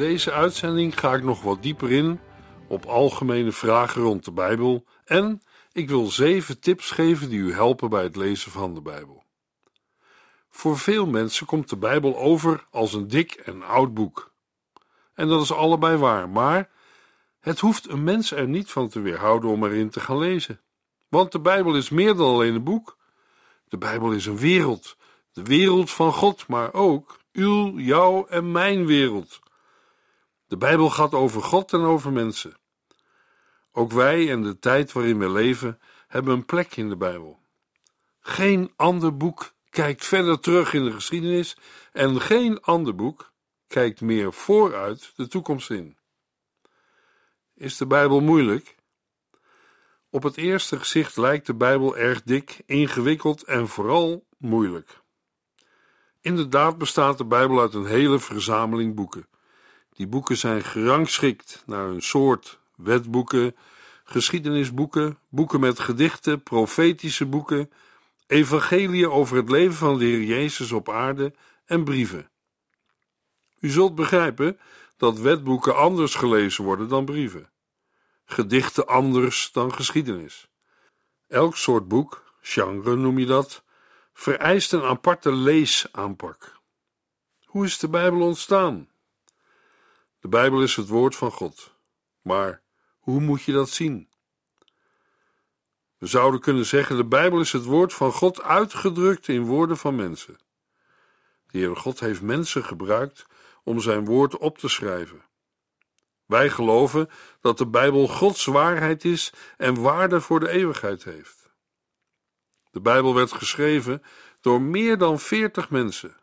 Deze uitzending ga ik nog wat dieper in op algemene vragen rond de Bijbel en ik wil zeven tips geven die u helpen bij het lezen van de Bijbel. Voor veel mensen komt de Bijbel over als een dik en oud boek. En dat is allebei waar, maar het hoeft een mens er niet van te weerhouden om erin te gaan lezen. Want de Bijbel is meer dan alleen een boek. De Bijbel is een wereld, de wereld van God, maar ook uw, jouw en mijn wereld. De Bijbel gaat over God en over mensen. Ook wij en de tijd waarin we leven hebben een plek in de Bijbel. Geen ander boek kijkt verder terug in de geschiedenis en geen ander boek kijkt meer vooruit de toekomst in. Is de Bijbel moeilijk? Op het eerste gezicht lijkt de Bijbel erg dik, ingewikkeld en vooral moeilijk. Inderdaad bestaat de Bijbel uit een hele verzameling boeken. Die boeken zijn gerangschikt naar een soort wetboeken, geschiedenisboeken, boeken met gedichten, profetische boeken, evangeliën over het leven van de Heer Jezus op aarde en brieven. U zult begrijpen dat wetboeken anders gelezen worden dan brieven, gedichten anders dan geschiedenis. Elk soort boek, genre noem je dat, vereist een aparte leesaanpak. Hoe is de Bijbel ontstaan? De Bijbel is het woord van God. Maar hoe moet je dat zien? We zouden kunnen zeggen: de Bijbel is het woord van God uitgedrukt in woorden van mensen. De Heere God heeft mensen gebruikt om zijn woord op te schrijven. Wij geloven dat de Bijbel Gods waarheid is en waarde voor de eeuwigheid heeft. De Bijbel werd geschreven door meer dan veertig mensen.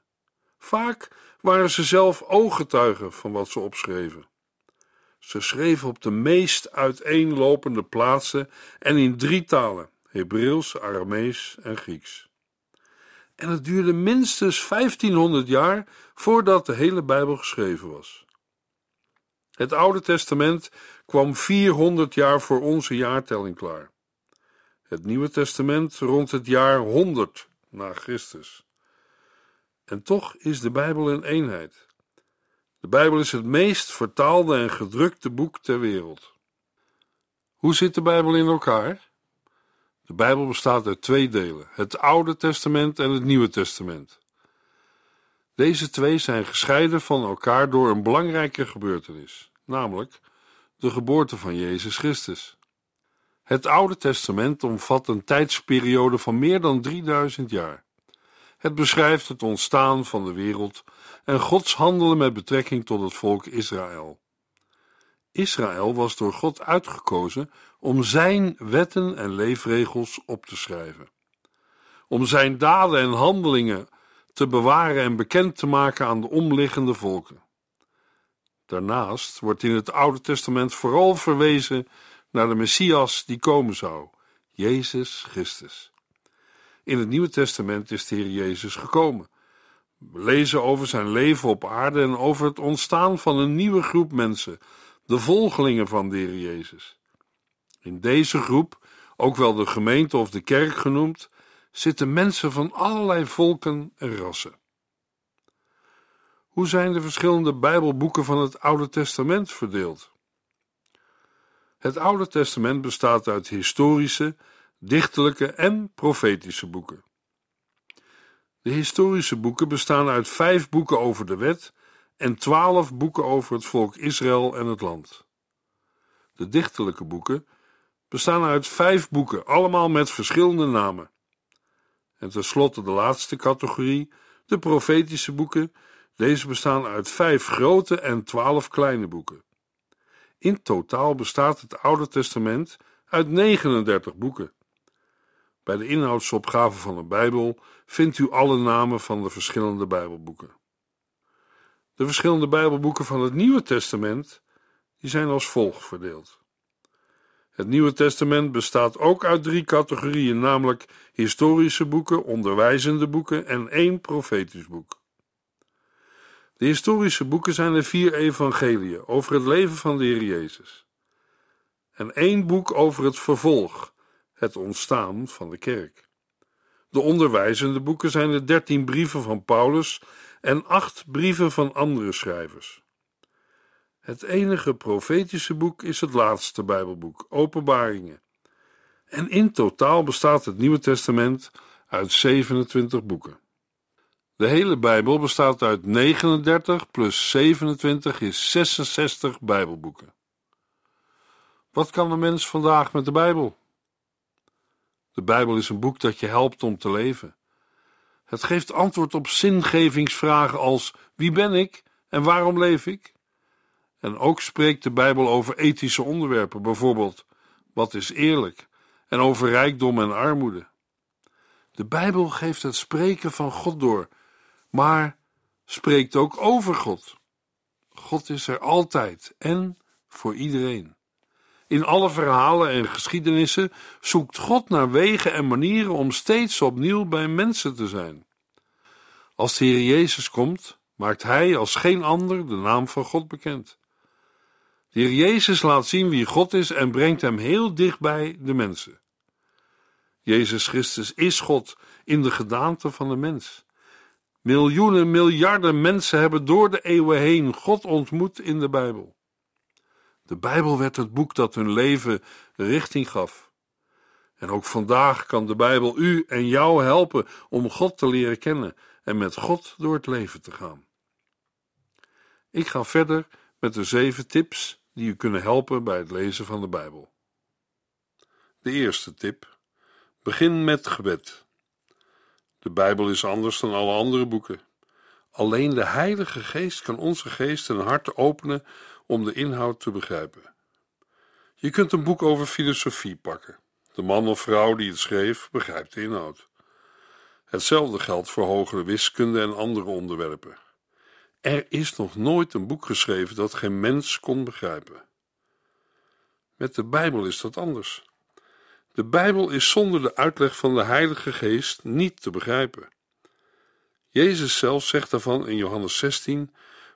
Vaak waren ze zelf ooggetuigen van wat ze opschreven. Ze schreven op de meest uiteenlopende plaatsen en in drie talen: Hebreeuws, Aramees en Grieks. En het duurde minstens 1500 jaar voordat de hele Bijbel geschreven was. Het Oude Testament kwam 400 jaar voor onze jaartelling klaar. Het Nieuwe Testament rond het jaar 100 na Christus. En toch is de Bijbel een eenheid. De Bijbel is het meest vertaalde en gedrukte boek ter wereld. Hoe zit de Bijbel in elkaar? De Bijbel bestaat uit twee delen: het Oude Testament en het Nieuwe Testament. Deze twee zijn gescheiden van elkaar door een belangrijke gebeurtenis, namelijk de geboorte van Jezus Christus. Het Oude Testament omvat een tijdsperiode van meer dan 3000 jaar. Het beschrijft het ontstaan van de wereld en Gods handelen met betrekking tot het volk Israël. Israël was door God uitgekozen om zijn wetten en leefregels op te schrijven, om zijn daden en handelingen te bewaren en bekend te maken aan de omliggende volken. Daarnaast wordt in het Oude Testament vooral verwezen naar de Messias die komen zou, Jezus Christus. In het Nieuwe Testament is de Heer Jezus gekomen. We lezen over zijn leven op aarde en over het ontstaan van een nieuwe groep mensen, de volgelingen van de Heer Jezus. In deze groep, ook wel de gemeente of de kerk genoemd, zitten mensen van allerlei volken en rassen. Hoe zijn de verschillende Bijbelboeken van het Oude Testament verdeeld? Het Oude Testament bestaat uit historische, dichterlijke en profetische boeken. De historische boeken bestaan uit vijf boeken over de wet en twaalf boeken over het volk Israël en het land. De dichterlijke boeken bestaan uit vijf boeken, allemaal met verschillende namen. En tenslotte de laatste categorie, de profetische boeken. Deze bestaan uit vijf grote en twaalf kleine boeken. In totaal bestaat het Oude Testament uit 39 boeken. Bij de inhoudsopgave van de Bijbel vindt u alle namen van de verschillende Bijbelboeken. De verschillende Bijbelboeken van het Nieuwe Testament die zijn als volgt verdeeld. Het Nieuwe Testament bestaat ook uit drie categorieën, namelijk historische boeken, onderwijzende boeken en één profetisch boek. De historische boeken zijn de vier evangeliën over het leven van de Heer Jezus. En één boek over het vervolg, het ontstaan van de kerk. De onderwijzende boeken zijn de dertien brieven van Paulus en acht brieven van andere schrijvers. Het enige profetische boek is het laatste Bijbelboek, Openbaringen. En in totaal bestaat het Nieuwe Testament uit 27 boeken. De hele Bijbel bestaat uit 39 plus 27 is 66 Bijbelboeken. Wat kan een mens vandaag met de Bijbel? De Bijbel is een boek dat je helpt om te leven. Het geeft antwoord op zingevingsvragen als: wie ben ik en waarom leef ik? En ook spreekt de Bijbel over ethische onderwerpen, bijvoorbeeld wat is eerlijk en over rijkdom en armoede. De Bijbel geeft het spreken van God door, maar spreekt ook over God. God is er altijd en voor iedereen. In alle verhalen en geschiedenissen zoekt God naar wegen en manieren om steeds opnieuw bij mensen te zijn. Als de Heer Jezus komt, maakt Hij als geen ander de naam van God bekend. De Heer Jezus laat zien wie God is en brengt hem heel dichtbij de mensen. Jezus Christus is God in de gedaante van de mens. Miljoenen, miljarden mensen hebben door de eeuwen heen God ontmoet in de Bijbel. De Bijbel werd het boek dat hun leven richting gaf. En ook vandaag kan de Bijbel u en jou helpen om God te leren kennen en met God door het leven te gaan. Ik ga verder met de zeven tips die u kunnen helpen bij het lezen van de Bijbel. De eerste tip: begin met gebed. De Bijbel is anders dan alle andere boeken. Alleen de Heilige Geest kan onze geest en hart openen om de inhoud te begrijpen. Je kunt een boek over filosofie pakken. De man of vrouw die het schreef begrijpt de inhoud. Hetzelfde geldt voor hogere wiskunde en andere onderwerpen. Er is nog nooit een boek geschreven dat geen mens kon begrijpen. Met de Bijbel is dat anders. De Bijbel is zonder de uitleg van de Heilige Geest niet te begrijpen. Jezus zelf zegt daarvan in Johannes 16: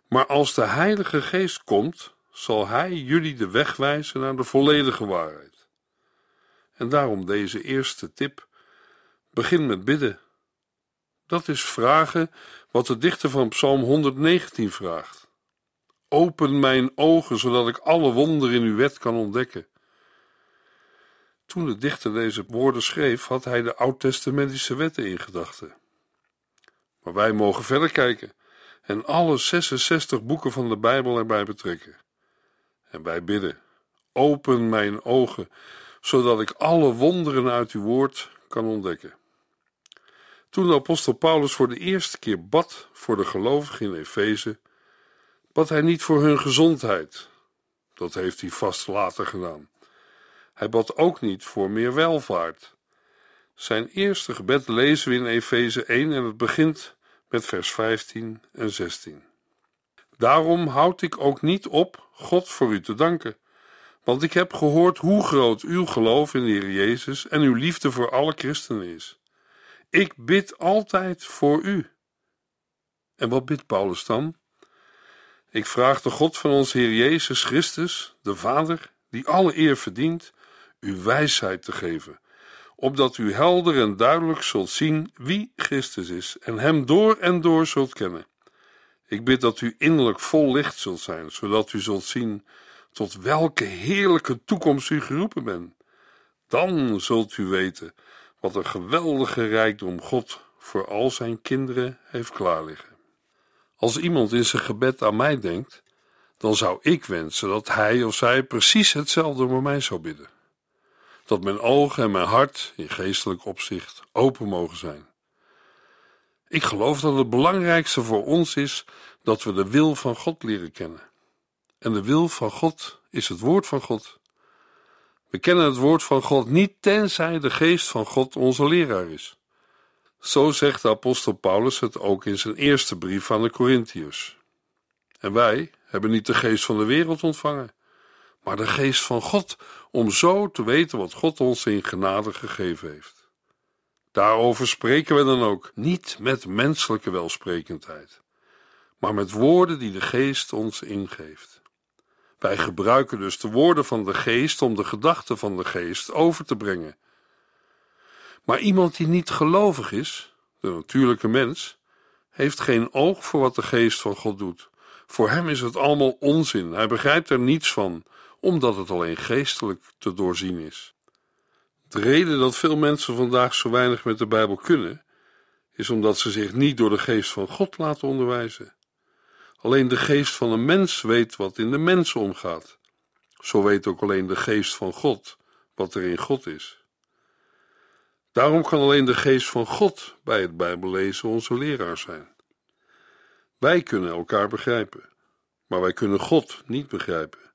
Maar als de Heilige Geest komt, zal Hij jullie de weg wijzen naar de volledige waarheid. En daarom deze eerste tip: begin met bidden. Dat is vragen wat de dichter van Psalm 119 vraagt. Open mijn ogen, zodat ik alle wonderen in uw wet kan ontdekken. Toen de dichter deze woorden schreef, had hij de oud-testamentische wetten in gedachten. Maar wij mogen verder kijken en alle 66 boeken van de Bijbel erbij betrekken. En wij bidden: Open mijn ogen, zodat ik alle wonderen uit uw woord kan ontdekken. Toen de apostel Paulus voor de eerste keer bad voor de gelovigen in Efeze, bad hij niet voor hun gezondheid. Dat heeft hij vast later gedaan. Hij bad ook niet voor meer welvaart. Zijn eerste gebed lezen we in Efeze 1 en het begint met vers 15 en 16. Daarom houd ik ook niet op God voor u te danken, want ik heb gehoord hoe groot uw geloof in de Heer Jezus en uw liefde voor alle christenen is. Ik bid altijd voor u. En wat bidt Paulus dan? Ik vraag de God van onze Heer Jezus Christus, de Vader, die alle eer verdient, u wijsheid te geven, opdat u helder en duidelijk zult zien wie Christus is en hem door en door zult kennen. Ik bid dat u innerlijk vol licht zult zijn, zodat u zult zien tot welke heerlijke toekomst u geroepen bent. Dan zult u weten wat een geweldige rijkdom God voor al zijn kinderen heeft klaarliggen. Als iemand in zijn gebed aan mij denkt, dan zou ik wensen dat hij of zij precies hetzelfde voor mij zou bidden. Dat mijn ogen en mijn hart in geestelijk opzicht open mogen zijn. Ik geloof dat het belangrijkste voor ons is dat we de wil van God leren kennen. En de wil van God is het woord van God. We kennen het woord van God niet tenzij de geest van God onze leraar is. Zo zegt de apostel Paulus het ook in zijn eerste brief aan de Corinthiërs. En wij hebben niet de geest van de wereld ontvangen, maar de geest van God, om zo te weten wat God ons in genade gegeven heeft. Daarover spreken we dan ook, niet met menselijke welsprekendheid, maar met woorden die de geest ons ingeeft. Wij gebruiken dus de woorden van de geest om de gedachten van de geest over te brengen. Maar iemand die niet gelovig is, de natuurlijke mens, heeft geen oog voor wat de geest van God doet. Voor hem is het allemaal onzin. Hij begrijpt er niets van, omdat het alleen geestelijk te doorzien is. De reden dat veel mensen vandaag zo weinig met de Bijbel kunnen, is omdat ze zich niet door de geest van God laten onderwijzen. Alleen de geest van een mens weet wat in de mens omgaat. Zo weet ook alleen de geest van God wat er in God is. Daarom kan alleen de geest van God bij het Bijbellezen onze leraar zijn. Wij kunnen elkaar begrijpen, maar wij kunnen God niet begrijpen.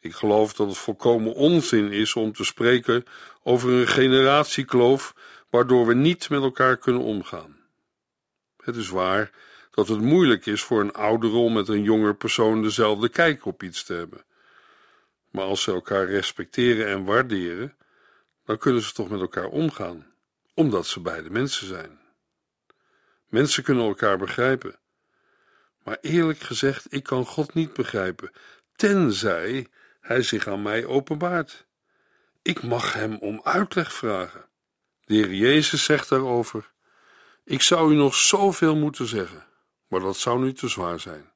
Ik geloof dat het volkomen onzin is om te spreken over een generatiekloof waardoor we niet met elkaar kunnen omgaan. Het is waar dat het moeilijk is voor een oudere om met een jonger persoon dezelfde kijk op iets te hebben. Maar als ze elkaar respecteren en waarderen, dan kunnen ze toch met elkaar omgaan, omdat ze beide mensen zijn. Mensen kunnen elkaar begrijpen. Maar eerlijk gezegd, ik kan God niet begrijpen, tenzij Hij zich aan mij openbaart. Ik mag Hem om uitleg vragen. De Heer Jezus zegt daarover: Ik zou u nog zoveel moeten zeggen, maar dat zou nu te zwaar zijn.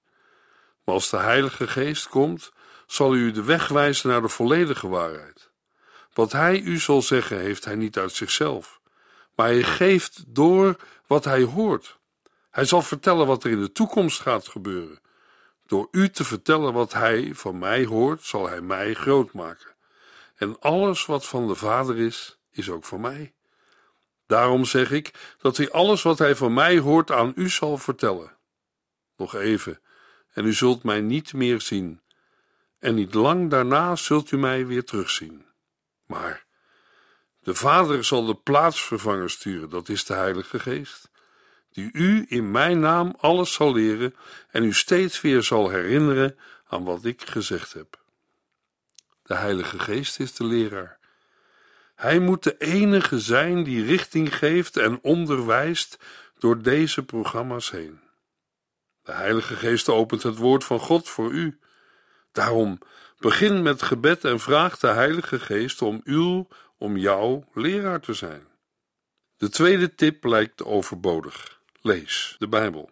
Maar als de Heilige Geest komt, zal u de weg wijzen naar de volledige waarheid. Wat hij u zal zeggen, heeft hij niet uit zichzelf, maar hij geeft door wat hij hoort. Hij zal vertellen wat er in de toekomst gaat gebeuren. Door u te vertellen wat hij van mij hoort, zal hij mij groot maken. En alles wat van de Vader is, is ook van mij. Daarom zeg ik dat hij alles wat hij van mij hoort aan u zal vertellen. Nog even, en u zult mij niet meer zien, en niet lang daarna zult u mij weer terugzien. Maar de Vader zal de plaatsvervanger sturen, dat is de Heilige Geest, die u in mijn naam alles zal leren en u steeds weer zal herinneren aan wat ik gezegd heb. De Heilige Geest is de leraar. Hij moet de enige zijn die richting geeft en onderwijst door deze programma's heen. De Heilige Geest opent het woord van God voor u. Daarom begin met gebed en vraag de Heilige Geest om uw, om jouw leraar te zijn. De tweede tip lijkt overbodig. Lees de Bijbel.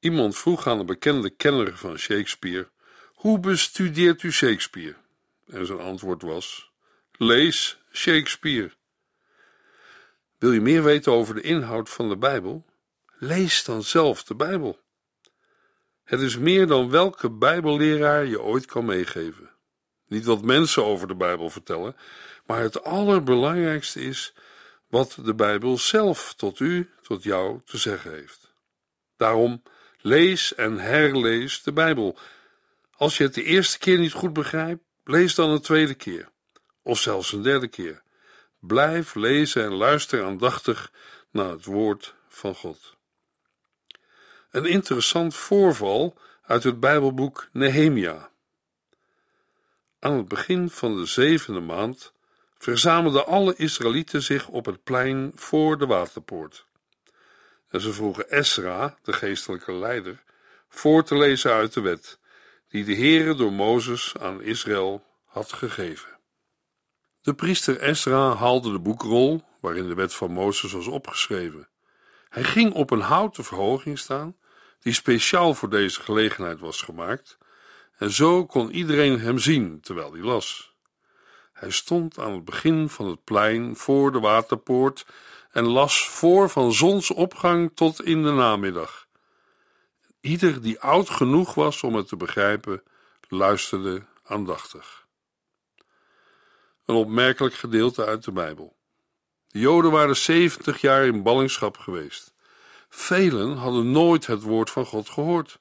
Iemand vroeg aan een bekende kenner van Shakespeare: Hoe bestudeert u Shakespeare? En zijn antwoord was: Lees Shakespeare. Wil je meer weten over de inhoud van de Bijbel? Lees dan zelf de Bijbel. Het is meer dan welke Bijbelleraar je ooit kan meegeven. Niet wat mensen over de Bijbel vertellen, maar het allerbelangrijkste is wat de Bijbel zelf tot u, tot jou te zeggen heeft. Daarom lees en herlees de Bijbel. Als je het de eerste keer niet goed begrijpt, lees dan een tweede keer, of zelfs een derde keer. Blijf lezen en luister aandachtig naar het woord van God. Een interessant voorval uit het Bijbelboek Nehemia. Aan het begin van de zevende maand verzamelden alle Israëlieten zich op het plein voor de waterpoort. En ze vroegen Esra, de geestelijke leider, voor te lezen uit de wet, die de Heere door Mozes aan Israël had gegeven. De priester Esra haalde de boekrol, waarin de wet van Mozes was opgeschreven. Hij ging op een houten verhoging staan, die speciaal voor deze gelegenheid was gemaakt, en zo kon iedereen hem zien terwijl hij las. Hij stond aan het begin van het plein voor de waterpoort en las voor van zonsopgang tot in de namiddag. Ieder die oud genoeg was om het te begrijpen, luisterde aandachtig. Een opmerkelijk gedeelte uit de Bijbel. De Joden waren zeventig jaar in ballingschap geweest. Velen hadden nooit het woord van God gehoord.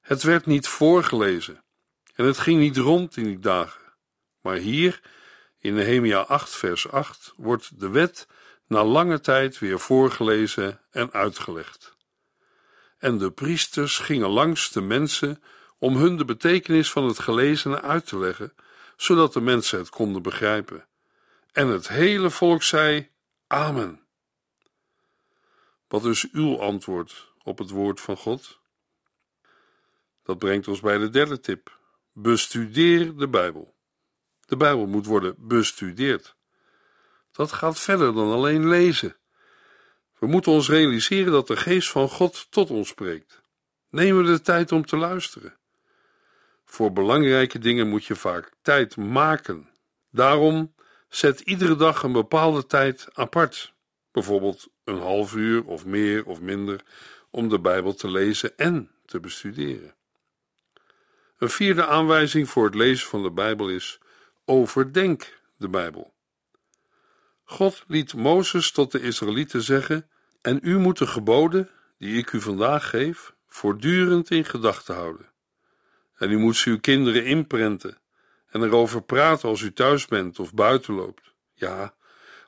Het werd niet voorgelezen en het ging niet rond in die dagen. Maar hier, in Nehemia 8, vers 8, wordt de wet na lange tijd weer voorgelezen en uitgelegd. en de priesters gingen langs de mensen om hun de betekenis van het gelezene uit te leggen, zodat de mensen het konden begrijpen. En het hele volk zei: Amen. Wat is uw antwoord op het woord van God? Dat brengt ons bij de derde tip: bestudeer de Bijbel. De Bijbel moet worden bestudeerd. Dat gaat verder dan alleen lezen. We moeten ons realiseren dat de geest van God tot ons spreekt. Neem de tijd om te luisteren. Voor belangrijke dingen moet je vaak tijd maken. Daarom zet iedere dag een bepaalde tijd apart. Bijvoorbeeld een half uur of meer of minder om de Bijbel te lezen en te bestuderen. Een vierde aanwijzing voor het lezen van de Bijbel is: overdenk de Bijbel. God liet Mozes tot de Israëlieten zeggen: En u moet de geboden die ik u vandaag geef, voortdurend in gedachten houden. En u moet ze uw kinderen inprenten en erover praten als u thuis bent of buiten loopt. Ja,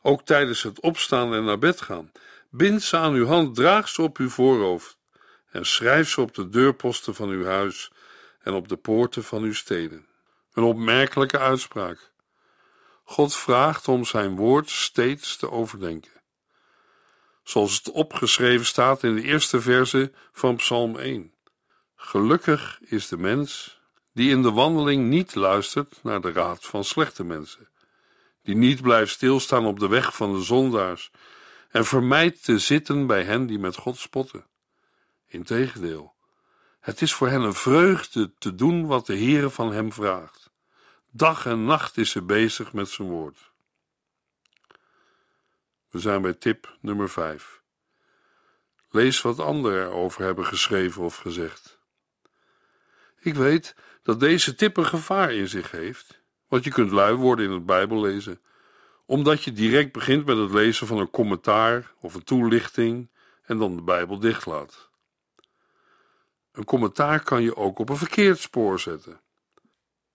ook tijdens het opstaan en naar bed gaan. Bind ze aan uw hand, draag ze op uw voorhoofd en schrijf ze op de deurposten van uw huis en op de poorten van uw steden. Een opmerkelijke uitspraak. God vraagt om zijn woord steeds te overdenken. Zoals het opgeschreven staat in de eerste verse van Psalm 1. Gelukkig is de mens die in de wandeling niet luistert naar de raad van slechte mensen, die niet blijft stilstaan op de weg van de zondaars en vermijdt te zitten bij hen die met God spotten. Integendeel, het is voor hen een vreugde te doen wat de Heere van hem vraagt. Dag en nacht is ze bezig met zijn woord. We zijn bij tip nummer 5. Lees wat anderen erover hebben geschreven of gezegd. Ik weet dat deze tip een gevaar in zich heeft, want je kunt lui worden in het Bijbel lezen, omdat je direct begint met het lezen van een commentaar of een toelichting en dan de Bijbel dichtlaat. Een commentaar kan je ook op een verkeerd spoor zetten.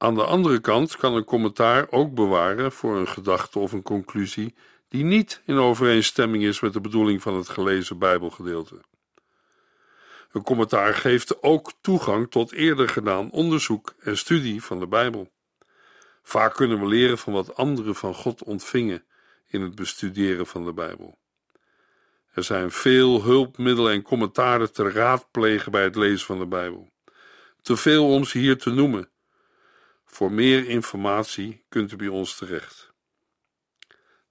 Aan de andere kant kan een commentaar ook bewaren voor een gedachte of een conclusie die niet in overeenstemming is met de bedoeling van het gelezen Bijbelgedeelte. Een commentaar geeft ook toegang tot eerder gedaan onderzoek en studie van de Bijbel. Vaak kunnen we leren van wat anderen van God ontvingen in het bestuderen van de Bijbel. Er zijn veel hulpmiddelen en commentaren te raadplegen bij het lezen van de Bijbel. Te veel om ze hier te noemen. Voor meer informatie kunt u bij ons terecht.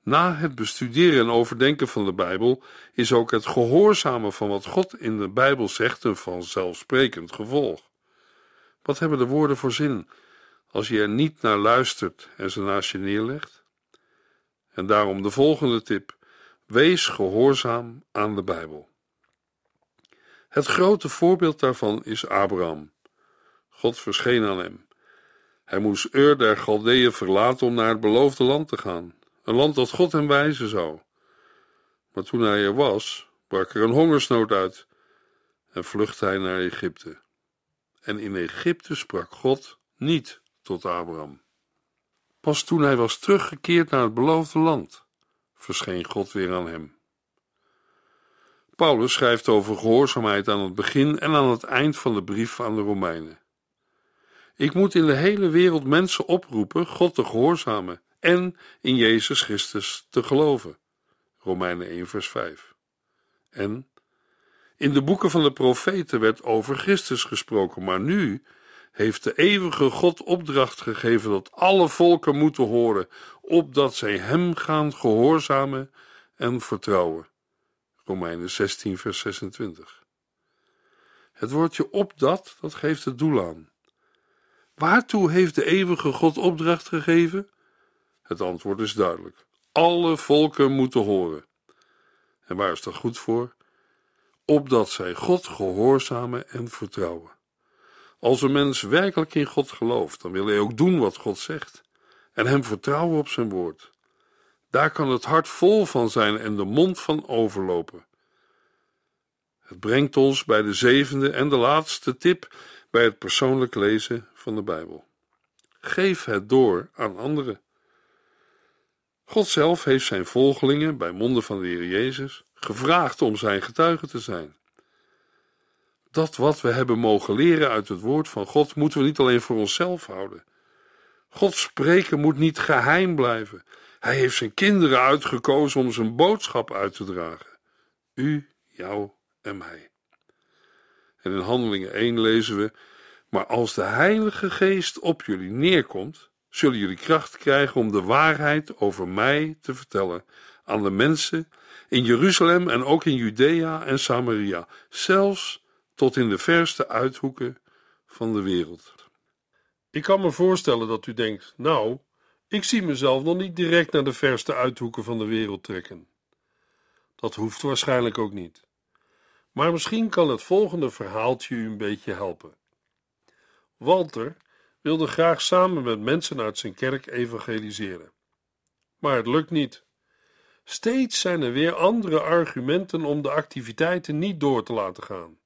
Na het bestuderen en overdenken van de Bijbel is ook het gehoorzamen van wat God in de Bijbel zegt een vanzelfsprekend gevolg. Wat hebben de woorden voor zin als je er niet naar luistert en ze naast je neerlegt? En daarom de volgende tip: wees gehoorzaam aan de Bijbel. Het grote voorbeeld daarvan is Abraham. God verscheen aan hem. Hij moest Ur der Galdeeën verlaten om naar het beloofde land te gaan een land dat God hem wijzen zou. Maar toen hij er was, brak er een hongersnood uit en vluchtte hij naar Egypte. En in Egypte sprak God niet tot Abraham. Pas toen hij was teruggekeerd naar het beloofde land, verscheen God weer aan hem. Paulus schrijft over gehoorzaamheid aan het begin en aan het eind van de brief aan de Romeinen. Ik moet in de hele wereld mensen oproepen God te gehoorzamen en in Jezus Christus te geloven. Romeinen 1, vers 5. En in de boeken van de profeten werd over Christus gesproken, maar nu heeft de eeuwige God opdracht gegeven dat alle volken moeten horen, opdat zij Hem gaan gehoorzamen en vertrouwen. Romeinen 16, vers 26. Het woordje opdat, dat geeft het doel aan. Waartoe heeft de eeuwige God opdracht gegeven? Het antwoord is duidelijk. Alle volken moeten horen. En waar is dat goed voor? Opdat zij God gehoorzamen en vertrouwen. Als een mens werkelijk in God gelooft, dan wil hij ook doen wat God zegt en hem vertrouwen op zijn woord. Daar kan het hart vol van zijn en de mond van overlopen. Het brengt ons bij de zevende en de laatste tip bij het persoonlijk lezen van de Bijbel. Geef het door aan anderen. God zelf heeft zijn volgelingen, bij monden van de Heer Jezus, gevraagd om zijn getuige te zijn. Dat wat we hebben mogen leren uit het woord van God moeten we niet alleen voor onszelf houden. God spreken moet niet geheim blijven. Hij heeft zijn kinderen uitgekozen om zijn boodschap uit te dragen. U, jou en mij. En in Handelingen 1 lezen we: Maar als de Heilige Geest op jullie neerkomt, zullen jullie kracht krijgen om de waarheid over mij te vertellen aan de mensen in Jeruzalem en ook in Judea en Samaria, zelfs tot in de verste uithoeken van de wereld. Ik kan me voorstellen dat u denkt: Nou, ik zie mezelf nog niet direct naar de verste uithoeken van de wereld trekken. Dat hoeft waarschijnlijk ook niet. Maar misschien kan het volgende verhaaltje u een beetje helpen. Walter wilde graag samen met mensen uit zijn kerk evangeliseren. Maar het lukt niet. Steeds zijn er weer andere argumenten om de activiteiten niet door te laten gaan.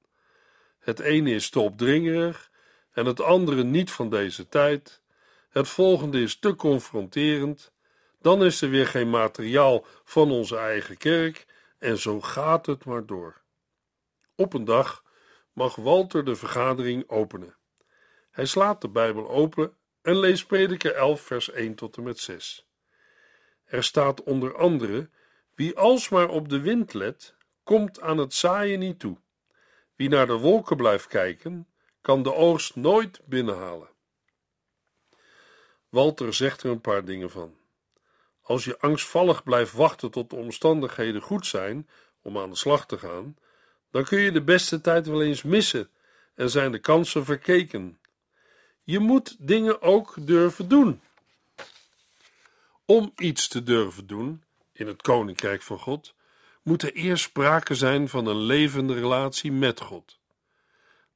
Het ene is te opdringerig en het andere niet van deze tijd. Het volgende is te confronterend. Dan is er weer geen materiaal van onze eigen kerk en zo gaat het maar door. Op een dag mag Walter de vergadering openen. Hij slaat de Bijbel open en leest Prediker 11, vers 1 tot en met 6. Er staat onder andere: Wie alsmaar op de wind let, komt aan het zaaien niet toe. Wie naar de wolken blijft kijken, kan de oogst nooit binnenhalen. Walter zegt er een paar dingen van. Als je angstvallig blijft wachten tot de omstandigheden goed zijn om aan de slag te gaan, dan kun je de beste tijd wel eens missen en zijn de kansen verkeken. Je moet dingen ook durven doen. Om iets te durven doen in het koninkrijk van God, moet er eerst sprake zijn van een levende relatie met God.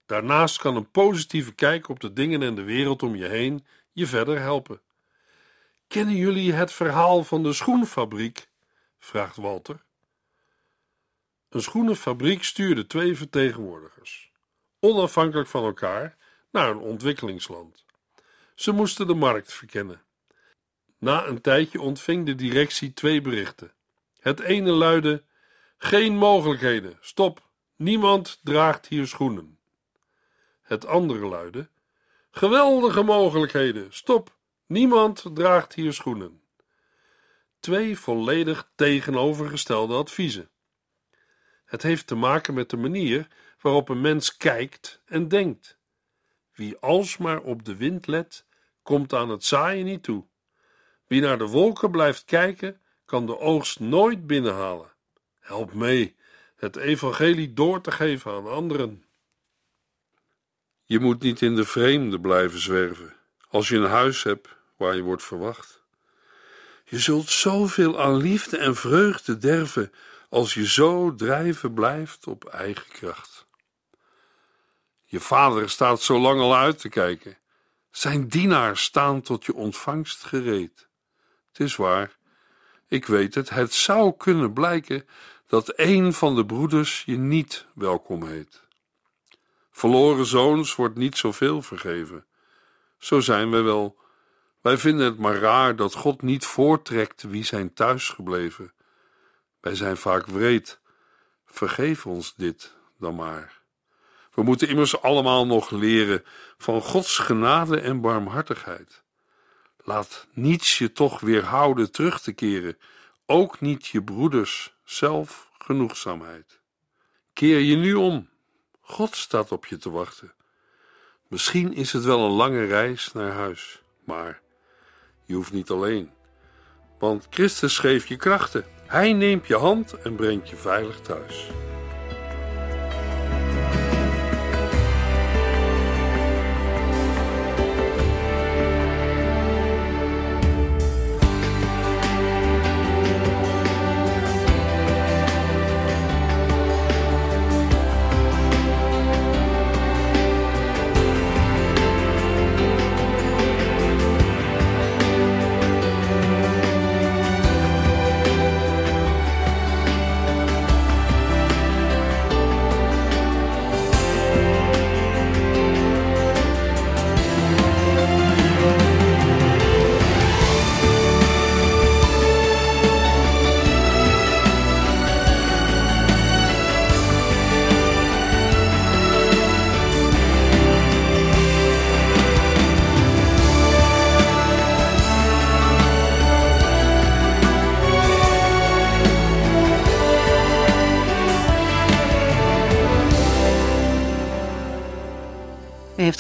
Daarnaast kan een positieve kijk op de dingen en de wereld om je heen je verder helpen. Kennen jullie het verhaal van de schoenfabriek? vraagt Walter. Een schoenenfabriek stuurde twee vertegenwoordigers, onafhankelijk van elkaar, naar een ontwikkelingsland. Ze moesten de markt verkennen. Na een tijdje ontving de directie twee berichten. Het ene luidde: Geen mogelijkheden, stop, niemand draagt hier schoenen. Het andere luidde: Geweldige mogelijkheden, stop, niemand draagt hier schoenen. Twee volledig tegenovergestelde adviezen. Het heeft te maken met de manier waarop een mens kijkt en denkt. Wie alsmaar op de wind let, komt aan het zaaien niet toe. Wie naar de wolken blijft kijken, kan de oogst nooit binnenhalen. Help mee het evangelie door te geven aan anderen. Je moet niet in de vreemde blijven zwerven, als je een huis hebt waar je wordt verwacht. Je zult zoveel aan liefde en vreugde derven als je zo drijven blijft op eigen kracht. Je vader staat zo lang al uit te kijken. Zijn dienaars staan tot je ontvangst gereed. Het is waar, ik weet het, het zou kunnen blijken dat een van de broeders je niet welkom heet. Verloren zoons wordt niet zoveel vergeven. Zo zijn wij wel. Wij vinden het maar raar dat God niet voortrekt wie zijn thuisgebleven. Wij zijn vaak wreed. Vergeef ons dit dan maar. We moeten immers allemaal nog leren van Gods genade en barmhartigheid. Laat niets je toch weerhouden terug te keren, ook niet je broeders zelfgenoegzaamheid. Keer je nu om. God staat op je te wachten. Misschien is het wel een lange reis naar huis, maar je hoeft niet alleen. Want Christus geeft je krachten. Hij neemt je hand en brengt je veilig thuis.